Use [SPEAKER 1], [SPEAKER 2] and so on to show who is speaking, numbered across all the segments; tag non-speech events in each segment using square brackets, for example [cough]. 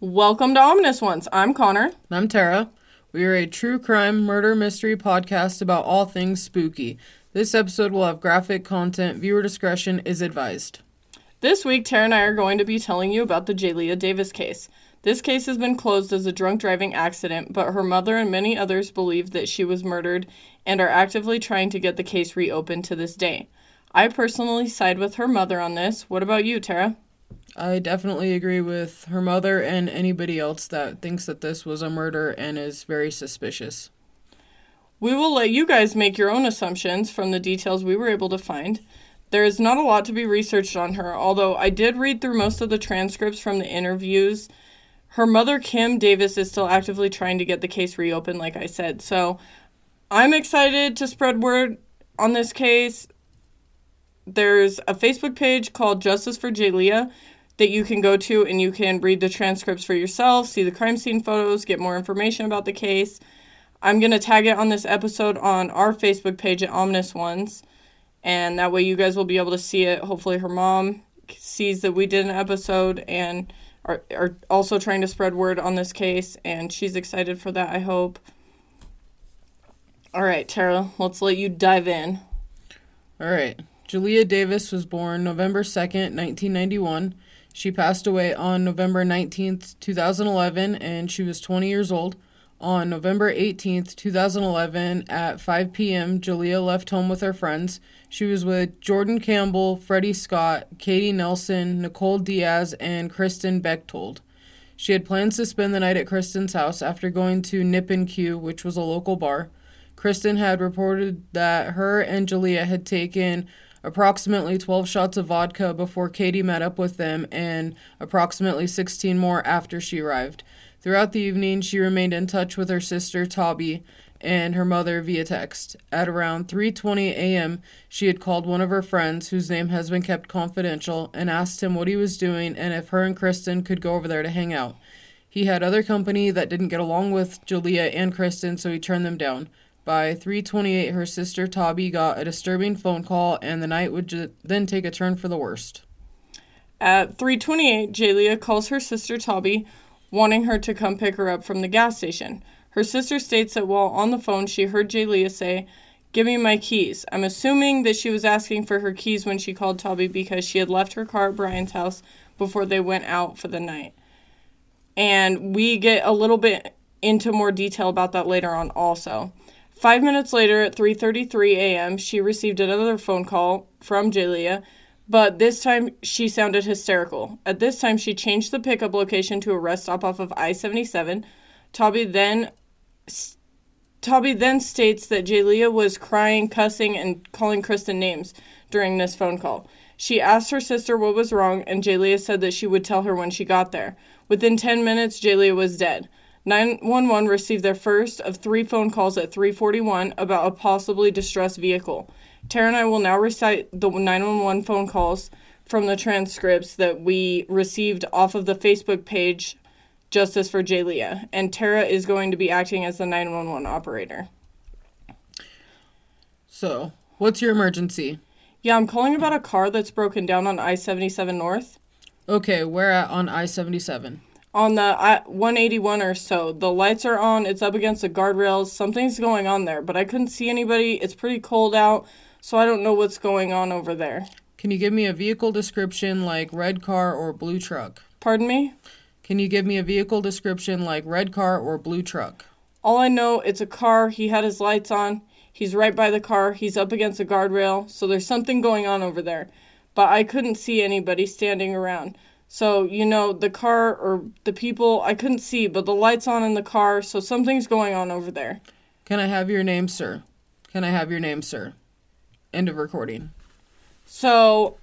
[SPEAKER 1] Welcome to Ominous Ones. I'm Connor.
[SPEAKER 2] I'm Tara. We are a true crime murder mystery podcast about all things spooky. This episode will have graphic content. Viewer discretion is advised.
[SPEAKER 1] This week, Tara and I are going to be telling you about the Jaleayah Davis case. This case has been closed as a drunk driving accident, but her mother and many others believe that she was murdered and are actively trying to get the case reopened to this day. I personally side with her mother on this. What about you, Tara?
[SPEAKER 2] I definitely agree with her mother and anybody else that thinks that this was a murder and is very suspicious.
[SPEAKER 1] We will let you guys make your own assumptions from the details we were able to find. There is not a lot to be researched on her, although I did read through most of the transcripts from the interviews. Her mother, Kim Davis, is still actively trying to get the case reopened, like I said. So I'm excited to spread word on this case. There's a Facebook page called Justice for Jaleayah that you can go to and you can read the transcripts for yourself, see the crime scene photos, get more information about the case. I'm going to tag it on this episode on our Facebook page at Ominous Ones, and that way you guys will be able to see it. Hopefully, her mom sees that we did an episode and are, are also trying to spread word on this case, and she's excited for that, I hope. All right, Tara, let's let you dive in.
[SPEAKER 2] All right. Jaleayah Davis was born November 2nd, 1991. She passed away on November 19th, 2011, and she was 20 years old. On November 18th, 2011, at 5 p.m., Jaleayah left home with her friends. She was with Jordan Campbell, Freddie Scott, Katie Nelson, Nicole Diaz, and Kristen Bechtold. She had plans to spend the night at Kristen's house after going to Nip and Q, which was a local bar. Kristen had reported that her and Jaleayah had taken approximately 12 shots of vodka before Katie met up with them, and approximately 16 more after she arrived. Throughout the evening, she remained in touch with her sister Toby and her mother via text. At around 3:20 a.m., she had called one of her friends, whose name has been kept confidential, and asked him what he was doing and if her and Kristen could go over there to hang out. He had other company that didn't get along with Jaleayah and Kristen, so he turned them down. By 3:28, her sister Toby got a disturbing phone call, and the night would ju- then take a turn for the worst.
[SPEAKER 1] At 3:28, Jaleayah calls her sister Toby, wanting her to come pick her up from the gas station. Her sister states that while on the phone, she heard Jaleayah say, "Give me my keys." I'm assuming that she was asking for her keys when she called Toby because she had left her car at Brian's house before they went out for the night. And we get a little bit into more detail about that later on also. Five minutes later, at 3:33 a.m., she received another phone call from Jaleayah, but this time she sounded hysterical. At this time, she changed the pickup location to a rest stop off of I-77. Toby then Toby then states that Jaleayah was crying, cussing, and calling Kristen names during this phone call. She asked her sister what was wrong, and Jaleayah said that she would tell her when she got there. Within 10 minutes, Jaleayah was dead. 911 received their first of three phone calls at 341 about a possibly distressed vehicle. Tara and I will now recite the 911 phone calls from the transcripts that we received off of the Facebook page Justice for Jaleayah, and Tara is going to be acting as the 911 operator.
[SPEAKER 2] So, what's your emergency?
[SPEAKER 1] Yeah, I'm calling about a car that's broken down on I 77 North.
[SPEAKER 2] Okay, where at on I 77?
[SPEAKER 1] On the I, 181 or so. The lights are on. It's up against the guardrails. Something's going on there, but I couldn't see anybody. It's pretty cold out, so I don't know what's going on over there.
[SPEAKER 2] Can you give me a vehicle description like red car or blue truck?
[SPEAKER 1] Pardon me?
[SPEAKER 2] Can you give me a vehicle description like red car or blue truck?
[SPEAKER 1] All I know, it's a car. He had his lights on. He's right by the car. He's up against a guardrail, so there's something going on over there. But I couldn't see anybody standing around. So, you know, the car or the people, I couldn't see, but the light's on in the car, so something's going on over there.
[SPEAKER 2] Can I have your name, sir? Can I have your name, sir? End of recording.
[SPEAKER 1] So,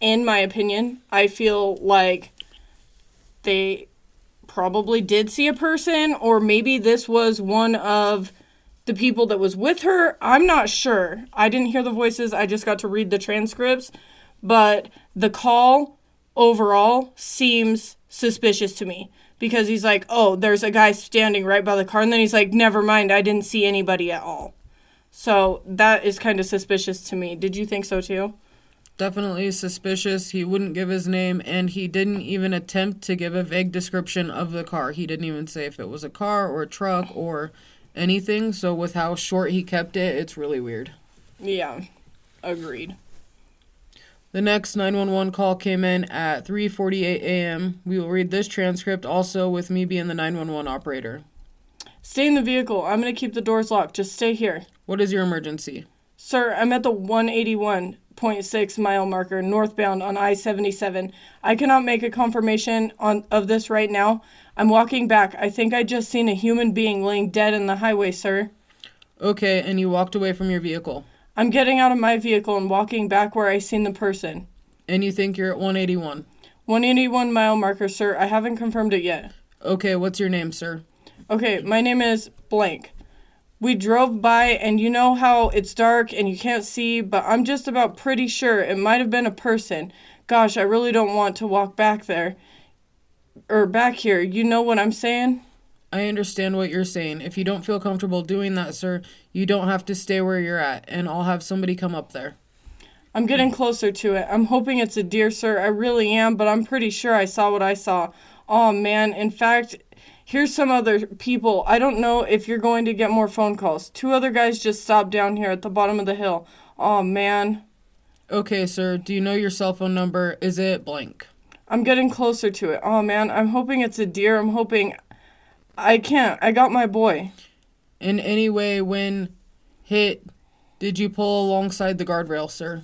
[SPEAKER 1] in my opinion, I feel like they probably did see a person, or maybe this was one of the people that was with her. I'm not sure. I didn't hear the voices, I just got to read the transcripts. But the call overall seems suspicious to me because he's like, oh, there's a guy standing right by the car. And then he's like, never mind, I didn't see anybody at all. So that is kind of suspicious to me. Did you think so too?
[SPEAKER 2] definitely suspicious. He wouldn't give his name, and he didn't even attempt to give a vague description of the car. He didn't even say if it was a car or a truck or anything. So, with how short he kept it, it's really weird.
[SPEAKER 1] Yeah, agreed.
[SPEAKER 2] The next 911 call came in at 3:48 a.m. We will read this transcript also with me being the 911 operator.
[SPEAKER 1] Stay in the vehicle. I'm going to keep the doors locked. Just stay here.
[SPEAKER 2] What is your emergency?
[SPEAKER 1] Sir, I'm at the 181.6 mile marker northbound on I 77. I cannot make a confirmation on, of this right now. I'm walking back. I think I just seen a human being laying dead in the highway, sir.
[SPEAKER 2] Okay, and you walked away from your vehicle.
[SPEAKER 1] I'm getting out of my vehicle and walking back where I seen the person.
[SPEAKER 2] And you think you're at 181.
[SPEAKER 1] 181 mile marker, sir. I haven't confirmed it yet.
[SPEAKER 2] Okay, what's your name, sir?
[SPEAKER 1] Okay, my name is blank. We drove by, and you know how it's dark and you can't see, but I'm just about pretty sure it might have been a person. Gosh, I really don't want to walk back there. Or back here. You know what I'm saying?
[SPEAKER 2] I understand what you're saying. If you don't feel comfortable doing that, sir, you don't have to stay where you're at, and I'll have somebody come up there.
[SPEAKER 1] I'm getting closer to it. I'm hoping it's a deer, sir. I really am, but I'm pretty sure I saw what I saw. Oh, man. In fact, here's some other people. I don't know if you're going to get more phone calls. Two other guys just stopped down here at the bottom of the hill. Oh, man.
[SPEAKER 2] Okay, sir, do you know your cell phone number? Is it blank?
[SPEAKER 1] I'm getting closer to it. Oh, man. I'm hoping it's a deer. I'm hoping. I can't. I got my boy.
[SPEAKER 2] In any way, when hit, did you pull alongside the guardrail, sir?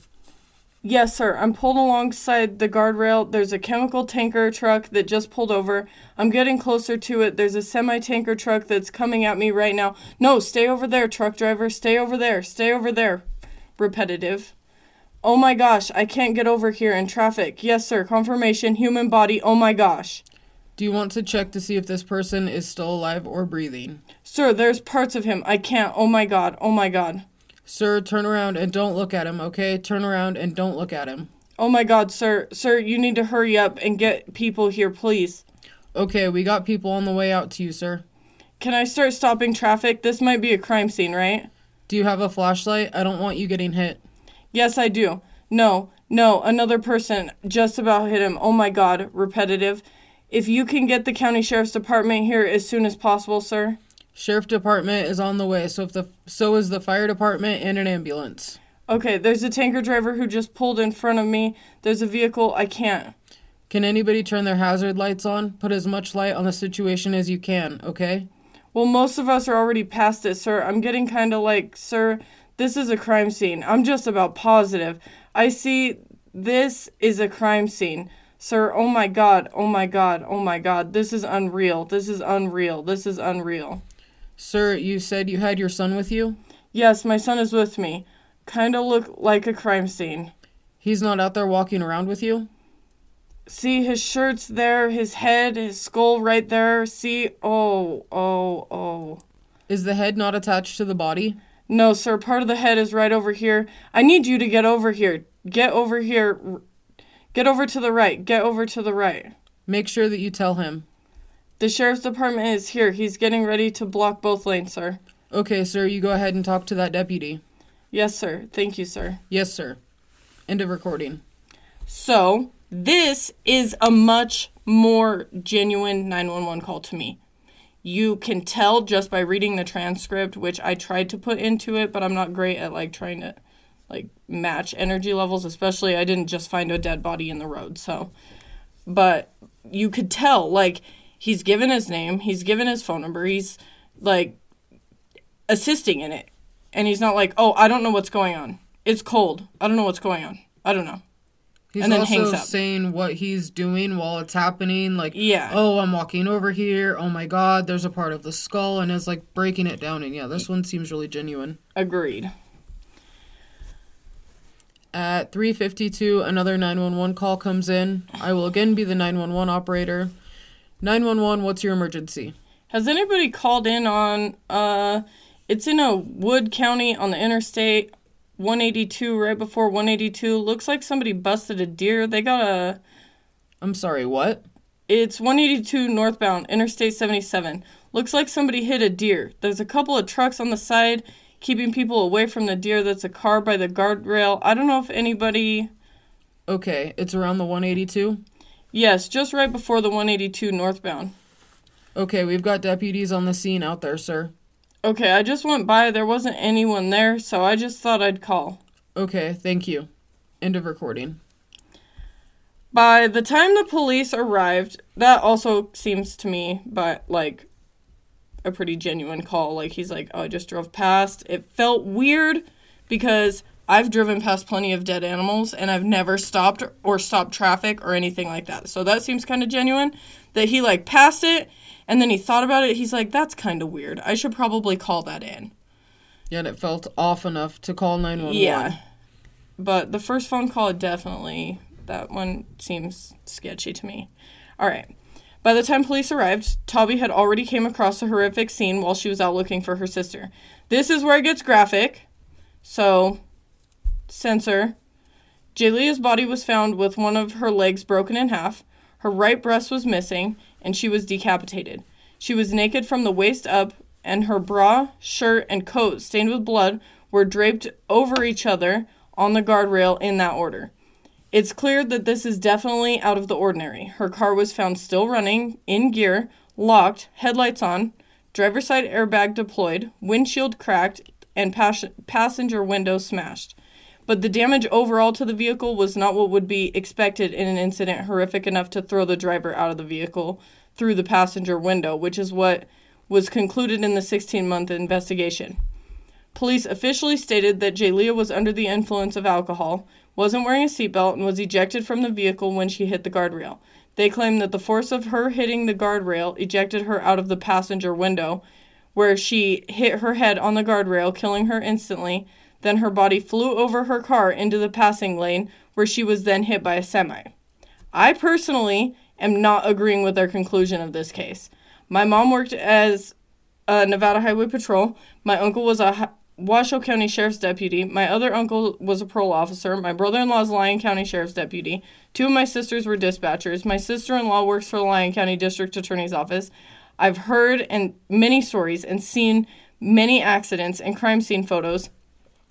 [SPEAKER 1] Yes, sir. I'm pulled alongside the guardrail. There's a chemical tanker truck that just pulled over. I'm getting closer to it. There's a semi tanker truck that's coming at me right now. No, stay over there, truck driver. Stay over there. Stay over there. Repetitive. Oh my gosh, I can't get over here in traffic. Yes, sir. Confirmation. Human body. Oh my gosh.
[SPEAKER 2] Do you want to check to see if this person is still alive or breathing?
[SPEAKER 1] Sir, there's parts of him. I can't. Oh my god. Oh my god.
[SPEAKER 2] Sir, turn around and don't look at him, okay? Turn around and don't look at him.
[SPEAKER 1] Oh my god, sir. Sir, you need to hurry up and get people here, please.
[SPEAKER 2] Okay, we got people on the way out to you, sir.
[SPEAKER 1] Can I start stopping traffic? This might be a crime scene, right?
[SPEAKER 2] Do you have a flashlight? I don't want you getting hit.
[SPEAKER 1] Yes, I do. No, no, another person just about hit him. Oh my god, repetitive. If you can get the county sheriff's department here as soon as possible, sir.
[SPEAKER 2] Sheriff department is on the way, so if the so is the fire department and an ambulance.
[SPEAKER 1] Okay, there's a tanker driver who just pulled in front of me. There's a vehicle. I can't.
[SPEAKER 2] Can anybody turn their hazard lights on? Put as much light on the situation as you can, okay?
[SPEAKER 1] Well, most of us are already past it, sir. I'm getting kind of like, sir, this is a crime scene. I'm just about positive. I see this is a crime scene. Sir, oh my god, oh my god, oh my god. This is unreal. This is unreal. This is unreal.
[SPEAKER 2] Sir, you said you had your son with you?
[SPEAKER 1] Yes, my son is with me. Kind of look like a crime scene.
[SPEAKER 2] He's not out there walking around with you?
[SPEAKER 1] See, his shirt's there, his head, his skull right there. See, oh, oh, oh.
[SPEAKER 2] Is the head not attached to the body?
[SPEAKER 1] No, sir, part of the head is right over here. I need you to get over here. Get over here. Get over to the right. Get over to the right.
[SPEAKER 2] Make sure that you tell him.
[SPEAKER 1] The sheriff's department is here. He's getting ready to block both lanes, sir.
[SPEAKER 2] Okay, sir, you go ahead and talk to that deputy.
[SPEAKER 1] Yes, sir. Thank you, sir.
[SPEAKER 2] Yes, sir. End of recording.
[SPEAKER 1] So, this is a much more genuine 911 call to me. You can tell just by reading the transcript, which I tried to put into it, but I'm not great at like trying to like match energy levels, especially I didn't just find a dead body in the road. So, but you could tell like he's given his name, he's given his phone number, he's like assisting in it. And he's not like, "Oh, I don't know what's going on. It's cold. I don't know what's going on. I don't know."
[SPEAKER 2] He's
[SPEAKER 1] And then
[SPEAKER 2] also saying what he's doing while it's happening. Like,
[SPEAKER 1] Yeah.
[SPEAKER 2] oh, I'm walking over here. Oh my god, there's a part of the skull, and is like breaking it down. And yeah, this one seems really genuine.
[SPEAKER 1] Agreed.
[SPEAKER 2] At 3:52, another 911 call comes in. I will again be the 911 operator. 911, what's your emergency?
[SPEAKER 1] Has anybody called in on uh it's in a Wood County on the interstate 182 right before 182 looks like somebody busted a deer. They got a
[SPEAKER 2] I'm sorry, what?
[SPEAKER 1] it's 182 northbound interstate 77. Looks like somebody hit a deer. There's a couple of trucks on the side keeping people away from the deer. That's a car by the guardrail. I don't know if anybody
[SPEAKER 2] Okay, it's around the 182?
[SPEAKER 1] Yes, just right before the 182 northbound.
[SPEAKER 2] Okay, we've got deputies on the scene out there, sir.
[SPEAKER 1] Okay, I just went by. There wasn't anyone there, so I just thought I'd call.
[SPEAKER 2] Okay, thank you. End of recording.
[SPEAKER 1] By the time the police arrived, that also seems to me, but like a pretty genuine call. Like he's like, "Oh, I just drove past." It felt weird because I've driven past plenty of dead animals and I've never stopped or stopped traffic or anything like that. So that seems kind of genuine that he like passed it and then he thought about it. He's like, "That's kind of weird. I should probably call that in."
[SPEAKER 2] Yeah, and it felt off enough to call 911.
[SPEAKER 1] Yeah. But the first phone call definitely that one seems sketchy to me. All right. By the time police arrived, Toby had already came across a horrific scene while she was out looking for her sister. This is where it gets graphic. So, censor. Jaleayah's body was found with one of her legs broken in half. Her right breast was missing, and she was decapitated. She was naked from the waist up, and her bra, shirt, and coat stained with blood were draped over each other on the guardrail in that order. It's clear that this is definitely out of the ordinary. Her car was found still running, in gear, locked, headlights on, driver's side airbag deployed, windshield cracked, and pas- passenger window smashed. But the damage overall to the vehicle was not what would be expected in an incident horrific enough to throw the driver out of the vehicle through the passenger window, which is what was concluded in the 16 month investigation. Police officially stated that Jaleayah was under the influence of alcohol, wasn't wearing a seatbelt, and was ejected from the vehicle when she hit the guardrail. They claim that the force of her hitting the guardrail ejected her out of the passenger window, where she hit her head on the guardrail, killing her instantly. Then her body flew over her car into the passing lane, where she was then hit by a semi. I personally am not agreeing with their conclusion of this case. My mom worked as a Nevada Highway Patrol. My uncle was a Washoe County Sheriff's deputy. My other uncle was a parole officer. My brother in law is Lyon County Sheriff's deputy. Two of my sisters were dispatchers. My sister in law works for the Lyon County District Attorney's Office. I've heard and many stories and seen many accidents and crime scene photos.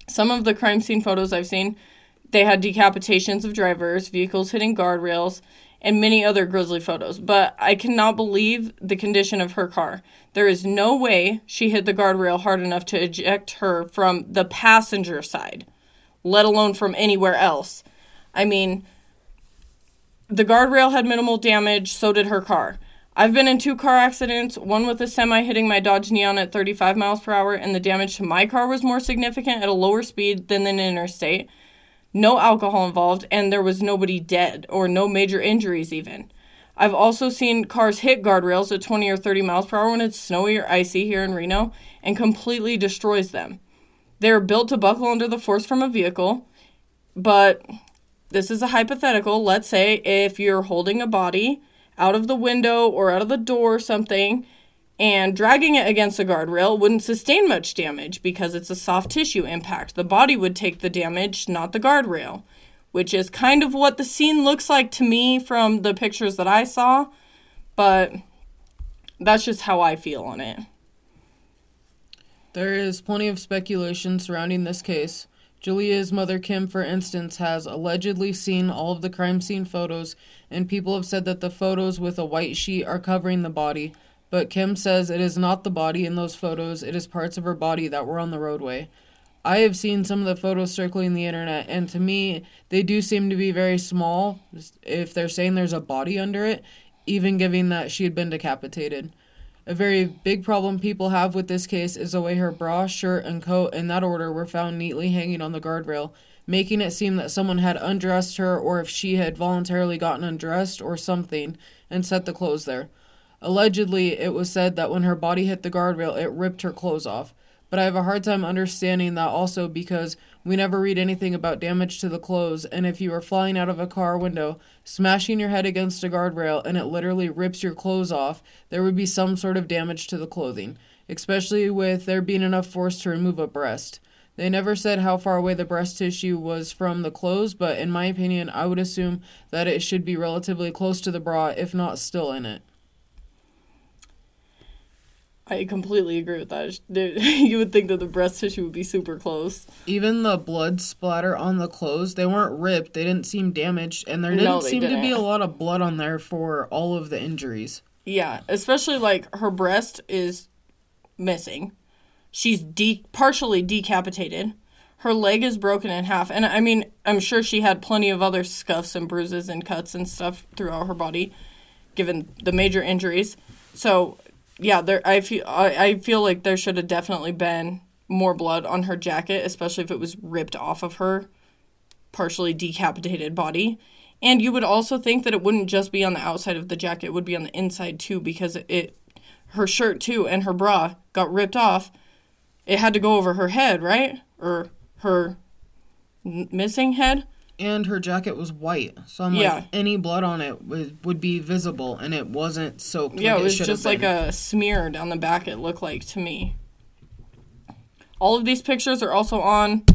[SPEAKER 1] Some of the crime scene photos I've seen, they had decapitations of drivers, vehicles hitting guardrails, and many other grisly photos. But I cannot believe the condition of her car. There is no way she hit the guardrail hard enough to eject her from the passenger side, let alone from anywhere else. I mean, the guardrail had minimal damage, so did her car. I've been in two car accidents, one with a semi hitting my Dodge Neon at 35 miles per hour, and the damage to my car was more significant at a lower speed than an interstate. No alcohol involved, and there was nobody dead, or no major injuries even. I've also seen cars hit guardrails at 20 or 30 miles per hour when it's snowy or icy here in Reno and completely destroys them. They are built to buckle under the force from a vehicle, but this is a hypothetical. Let's say if you're holding a body out of the window or out of the door or something and dragging it against a guardrail wouldn't sustain much damage because it's a soft tissue impact. The body would take the damage, not the guardrail, which is kind of what the scene looks like to me from the pictures that I saw, but that's just how I feel on it.
[SPEAKER 2] There is plenty of speculation surrounding this case. Jaleayah's mother, Kim, for instance, has allegedly seen all of the crime scene photos, and people have said that the photos with a white sheet are covering the body. But Kim says it is not the body in those photos, it is parts of her body that were on the roadway. I have seen some of the photos circling the internet, and to me, they do seem to be very small if they're saying there's a body under it, even given that she had been decapitated. A very big problem people have with this case is the way her bra, shirt, and coat in that order were found neatly hanging on the guardrail, making it seem that someone had undressed her or if she had voluntarily gotten undressed or something and set the clothes there. Allegedly, it was said that when her body hit the guardrail, it ripped her clothes off. But I have a hard time understanding that also because we never read anything about damage to the clothes, and if you are flying out of a car window, smashing your head against a guardrail, and it literally rips your clothes off, there would be some sort of damage to the clothing, especially with there being enough force to remove a breast. They never said how far away the breast tissue was from the clothes, but in my opinion, I would assume that it should be relatively close to the bra, if not still in it.
[SPEAKER 1] I completely agree with that. [laughs] You would think that the breast tissue would be super close.
[SPEAKER 2] Even the blood splatter on the clothes, they weren't ripped. They didn't seem damaged, and there didn't
[SPEAKER 1] No,
[SPEAKER 2] seem to be a lot of blood on there for all of the injuries.
[SPEAKER 1] Yeah, especially like her breast is missing. She's de- partially decapitated. Her leg is broken in half. And I mean, I'm sure she had plenty of other scuffs and bruises and cuts and stuff throughout her body given the major injuries. So, yeah, there I feel I, I feel like there should have definitely been more blood on her jacket, especially if it was ripped off of her partially decapitated body. And you would also think that it wouldn't just be on the outside of the jacket, it would be on the inside too, because it her shirt too and her bra got ripped off. It had to go over her head, right? Or her missing head?
[SPEAKER 2] And her jacket was white, so I'm
[SPEAKER 1] Yeah.
[SPEAKER 2] like, any blood on it would, would be visible, and it wasn't soaked.
[SPEAKER 1] Yeah,
[SPEAKER 2] like
[SPEAKER 1] it was
[SPEAKER 2] should
[SPEAKER 1] just like a smear down the back, it looked like to me. All of these pictures are also on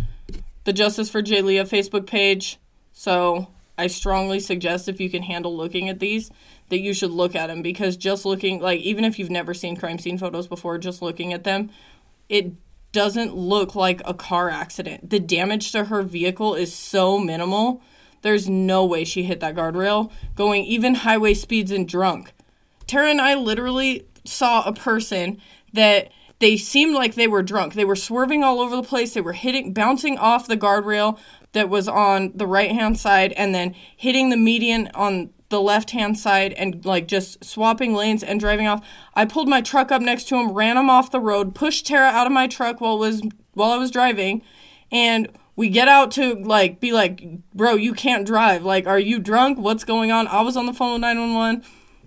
[SPEAKER 1] the Justice for Jaleayah Facebook page. So I strongly suggest if you can handle looking at these, that you should look at them because just looking, like, even if you've never seen crime scene photos before, just looking at them, it doesn't look like a car accident. The damage to her vehicle is so minimal. There's no way she hit that guardrail going even highway speeds and drunk. Tara and I literally saw a person that they seemed like they were drunk. They were swerving all over the place. They were hitting, bouncing off the guardrail that was on the right hand side and then hitting the median on the left hand side and like just swapping lanes and driving off. I pulled my truck up next to him, ran him off the road, pushed Tara out of my truck while was while I was driving, and we get out to like be like, bro, you can't drive. Like, are you drunk? What's going on? I was on the phone with 911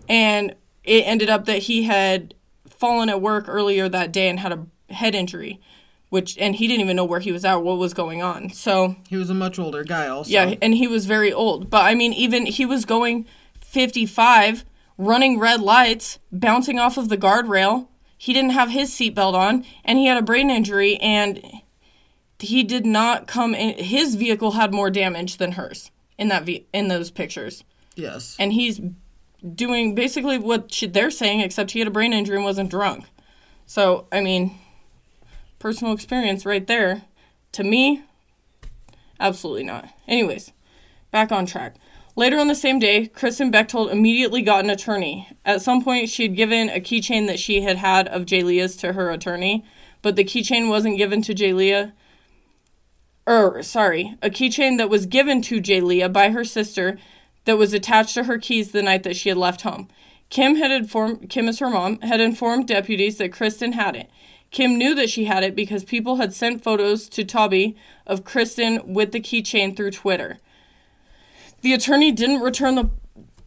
[SPEAKER 1] and it ended up that he had fallen at work earlier that day and had a head injury which and he didn't even know where he was at what was going on so
[SPEAKER 2] He was a much older guy, also.
[SPEAKER 1] yeah and he was very old but i mean even he was going 55 running red lights bouncing off of the guardrail he didn't have his seatbelt on and he had a brain injury and he did not come in his vehicle had more damage than hers in that ve- in those pictures
[SPEAKER 2] Yes.
[SPEAKER 1] and he's doing basically what she, they're saying, except he had a brain injury and wasn't drunk. So, I mean, personal experience right there. To me, absolutely not. Anyways, back on track. Later on the same day, Kristen Bechtold immediately got an attorney. At some point, she had given a keychain that she had had of Jaleayah's to her attorney, but the keychain wasn't given to Jaleayah. Er, sorry, a keychain that was given to Jaleayah by her sister that was attached to her keys the night that she had left home. Kim had informed Kim is her mom had informed deputies that Kristen had it. Kim knew that she had it because people had sent photos to Toby of Kristen with the keychain through Twitter. The attorney didn't return the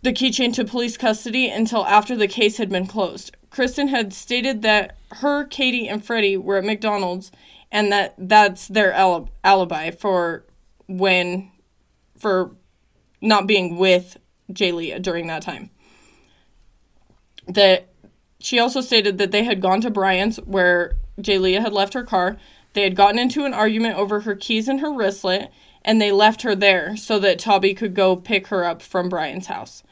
[SPEAKER 1] the keychain to police custody until after the case had been closed. Kristen had stated that her, Katie, and Freddie were at McDonald's and that that's their ali- alibi for when for not being with Jaleayah during that time. That she also stated that they had gone to Brian's where Jaleayah had left her car. They had gotten into an argument over her keys and her wristlet, and they left her there so that Toby could go pick her up from Brian's house.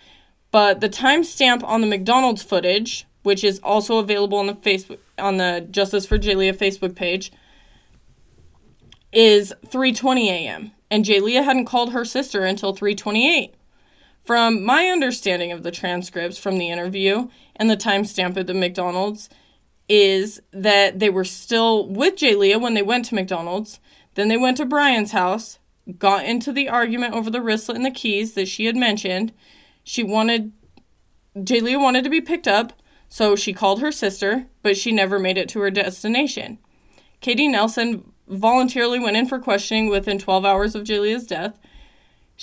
[SPEAKER 1] But the timestamp on the McDonald's footage, which is also available on the Facebook on the Justice for Jaleayah Facebook page, is 3:20 a.m. and Jaleayah hadn't called her sister until 3:28. From my understanding of the transcripts from the interview and the timestamp at the McDonald's is that they were still with Jaleayah when they went to McDonald's. Then they went to Brian's house, got into the argument over the wristlet and the keys that she had mentioned. She wanted Jaleayah wanted to be picked up, so she called her sister, but she never made it to her destination. Katie Nelson voluntarily went in for questioning within 12 hours of Jaleayah's death.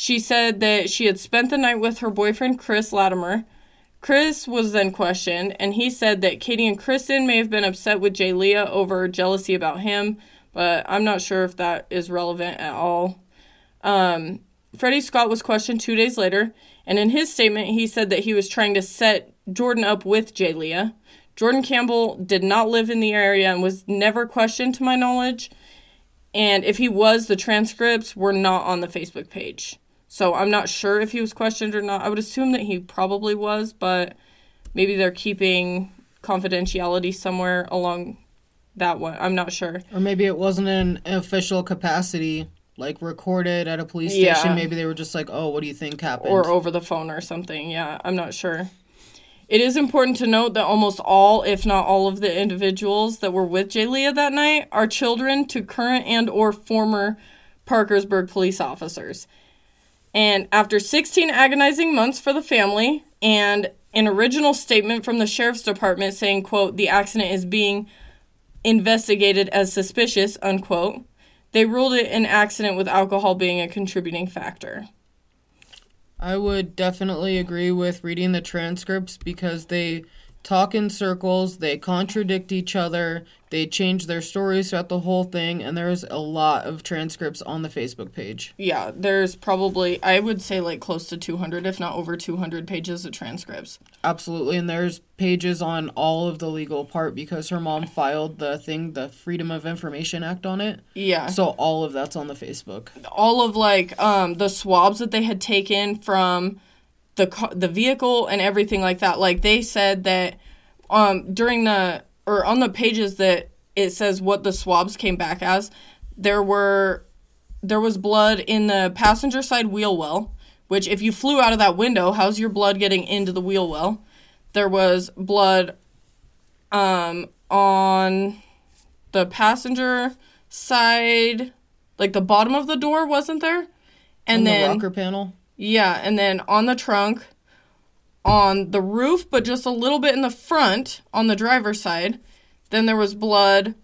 [SPEAKER 1] She said that she had spent the night with her boyfriend Chris Latimer. Chris was then questioned, and he said that Katie and Kristen may have been upset with Jaleayah over jealousy about him, but I'm not sure if that is relevant at all. Um, Freddie Scott was questioned two days later, and in his statement, he said that he was trying to set Jordan up with Jaleayah. Jordan Campbell did not live in the area and was never questioned, to my knowledge. And if he was, the transcripts were not on the Facebook page. So I'm not sure if he was questioned or not. I would assume that he probably was, but maybe they're keeping confidentiality somewhere along that one. I'm not sure.
[SPEAKER 2] Or maybe it wasn't in an official capacity, like recorded at a police
[SPEAKER 1] Yeah.
[SPEAKER 2] station. Maybe they were just like, "Oh, what do you think happened?"
[SPEAKER 1] or over the phone or something. Yeah, I'm not sure. It is important to note that almost all, if not all of the individuals that were with Jaleayah that night are children to current and or former Parkersburg police officers. And after 16 agonizing months for the family and an original statement from the sheriff's department saying, quote, the accident is being investigated as suspicious, unquote, they ruled it an accident with alcohol being a contributing factor.
[SPEAKER 2] I would definitely agree with reading the transcripts because they talk in circles, they contradict each other, they change their stories throughout the whole thing, and there's a lot of transcripts on the Facebook page.
[SPEAKER 1] Yeah, there's probably I would say like close to 200 if not over 200 pages of transcripts.
[SPEAKER 2] Absolutely, and there's pages on all of the legal part because her mom filed the thing, the Freedom of Information Act on it.
[SPEAKER 1] Yeah.
[SPEAKER 2] So all of that's on the Facebook.
[SPEAKER 1] all of like um the swabs that they had taken from the the vehicle and everything like that. Like they said that um during the or on the pages that it says what the swabs came back as, there were there was blood in the passenger side wheel well, which if you flew out of that window, how's your blood getting into the wheel well? There was blood um on the passenger side like the bottom of the door wasn't there? And then
[SPEAKER 2] the rocker panel.
[SPEAKER 1] Yeah, and then on the trunk, on the roof, but just a little bit in the front on the driver's side. Then there was blood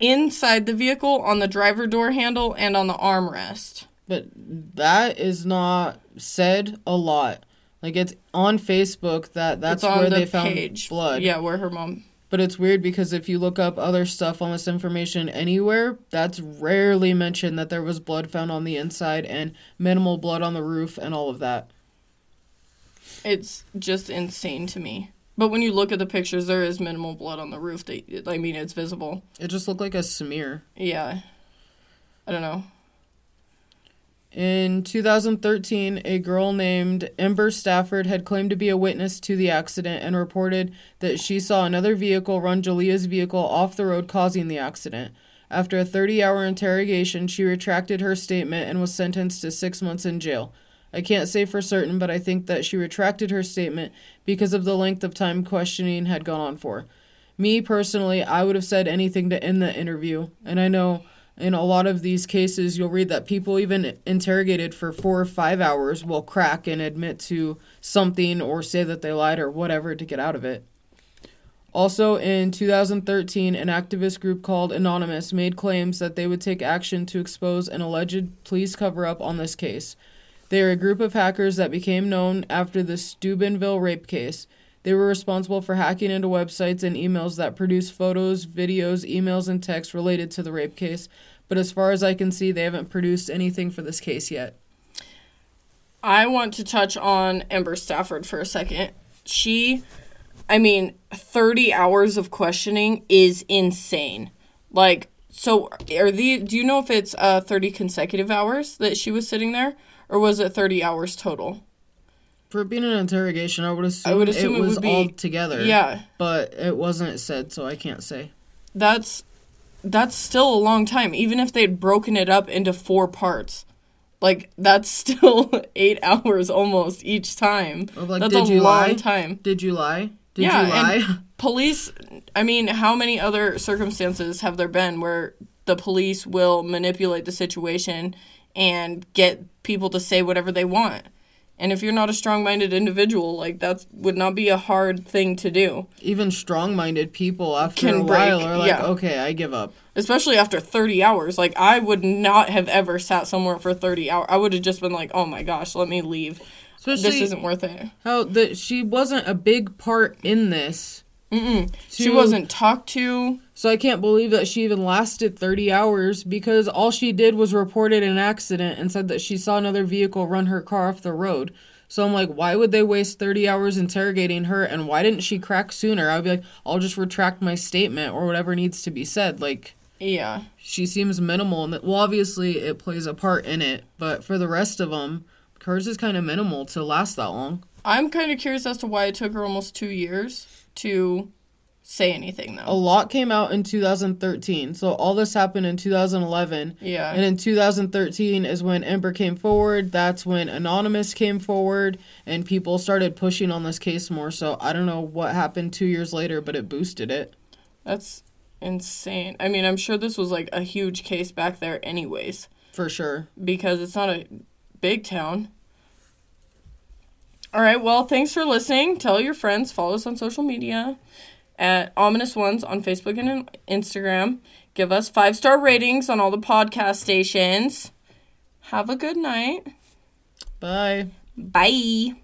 [SPEAKER 1] inside the vehicle on the driver door handle and on the armrest.
[SPEAKER 2] But that is not said a lot. Like it's on Facebook that that's
[SPEAKER 1] it's on
[SPEAKER 2] where
[SPEAKER 1] the
[SPEAKER 2] they found
[SPEAKER 1] page.
[SPEAKER 2] blood.
[SPEAKER 1] Yeah, where her mom.
[SPEAKER 2] But it's weird because if you look up other stuff on this information anywhere, that's rarely mentioned that there was blood found on the inside and minimal blood on the roof and all of that.
[SPEAKER 1] It's just insane to me. But when you look at the pictures, there is minimal blood on the roof. That I mean, it's visible.
[SPEAKER 2] It just looked like a smear.
[SPEAKER 1] Yeah. I don't know.
[SPEAKER 2] In 2013, a girl named Ember Stafford had claimed to be a witness to the accident and reported that she saw another vehicle run Jaleayah's vehicle off the road, causing the accident. After a 30 hour interrogation, she retracted her statement and was sentenced to six months in jail. I can't say for certain, but I think that she retracted her statement because of the length of time questioning had gone on for. Me personally, I would have said anything to end the interview, and I know in a lot of these cases, you'll read that people, even interrogated for four or five hours, will crack and admit to something or say that they lied or whatever to get out of it. Also, in 2013, an activist group called Anonymous made claims that they would take action to expose an alleged police cover up on this case. They are a group of hackers that became known after the Steubenville rape case. They were responsible for hacking into websites and emails that produce photos, videos, emails, and texts related to the rape case. But as far as I can see, they haven't produced anything for this case yet.
[SPEAKER 1] I want to touch on Amber Stafford for a second. She, I mean, 30 hours of questioning is insane. Like, so are the, do you know if it's uh, 30 consecutive hours that she was sitting there? Or was it 30 hours total?
[SPEAKER 2] For being an interrogation, I would assume,
[SPEAKER 1] I would assume
[SPEAKER 2] it
[SPEAKER 1] it
[SPEAKER 2] was
[SPEAKER 1] be-
[SPEAKER 2] all together.
[SPEAKER 1] Yeah.
[SPEAKER 2] But it wasn't said, so I can't say.
[SPEAKER 1] That's, that's still a long time, even if they'd broken it up into four parts. Like, that's [laughs] still eight hours almost each time.
[SPEAKER 2] Like,
[SPEAKER 1] that's
[SPEAKER 2] did
[SPEAKER 1] a
[SPEAKER 2] you
[SPEAKER 1] long
[SPEAKER 2] lie?
[SPEAKER 1] time.
[SPEAKER 2] Did you lie? Did
[SPEAKER 1] yeah,
[SPEAKER 2] you lie?
[SPEAKER 1] and [laughs] police. I mean, how many other circumstances have there been where the police will manipulate the situation and get people to say whatever they want? And if you're not a strong-minded individual, like that would not be a hard thing to do,
[SPEAKER 2] Even strong minded people after
[SPEAKER 1] Can
[SPEAKER 2] a while
[SPEAKER 1] break,
[SPEAKER 2] are like,
[SPEAKER 1] yeah.
[SPEAKER 2] okay, I give up.
[SPEAKER 1] especially after 30 hours. Like I would not have ever sat somewhere for 30 hours. I would have just been like, "Oh my gosh, let me leave.
[SPEAKER 2] Especially
[SPEAKER 1] this isn't worth it."
[SPEAKER 2] how that she wasn't a big part in this.
[SPEAKER 1] Mm-mm. She wasn't talked to.
[SPEAKER 2] So I can't believe that she even lasted 30 hours because all she did was reported an accident and said that she saw another vehicle run her car off the road. So I'm like, why would they waste 30 hours interrogating her and why didn't she crack sooner? I'd be like, I'll just retract my statement or whatever needs to be said. Like,
[SPEAKER 1] Yeah.
[SPEAKER 2] she seems minimal. And well, obviously it plays a part in it, but for the rest of them, hers is kind of minimal to last that long.
[SPEAKER 1] I'm kind of curious as to why it took her almost two years to say anything, though.
[SPEAKER 2] A lot came out in 2013. So all this happened in 2011.
[SPEAKER 1] Yeah.
[SPEAKER 2] And in 2013 is when Ember came forward. That's when Anonymous came forward and people started pushing on this case more. So I don't know what happened 2 years later, but it boosted it
[SPEAKER 1] That's insane. I mean, I'm sure this was like a huge case back there, anyways,
[SPEAKER 2] for sure.
[SPEAKER 1] because it's not a big town. All right, well, thanks for listening. Tell your friends, follow us on social media at Ominous Ones on Facebook and Instagram. Give us five star ratings on all the podcast stations. Have a good night.
[SPEAKER 2] Bye.
[SPEAKER 1] Bye.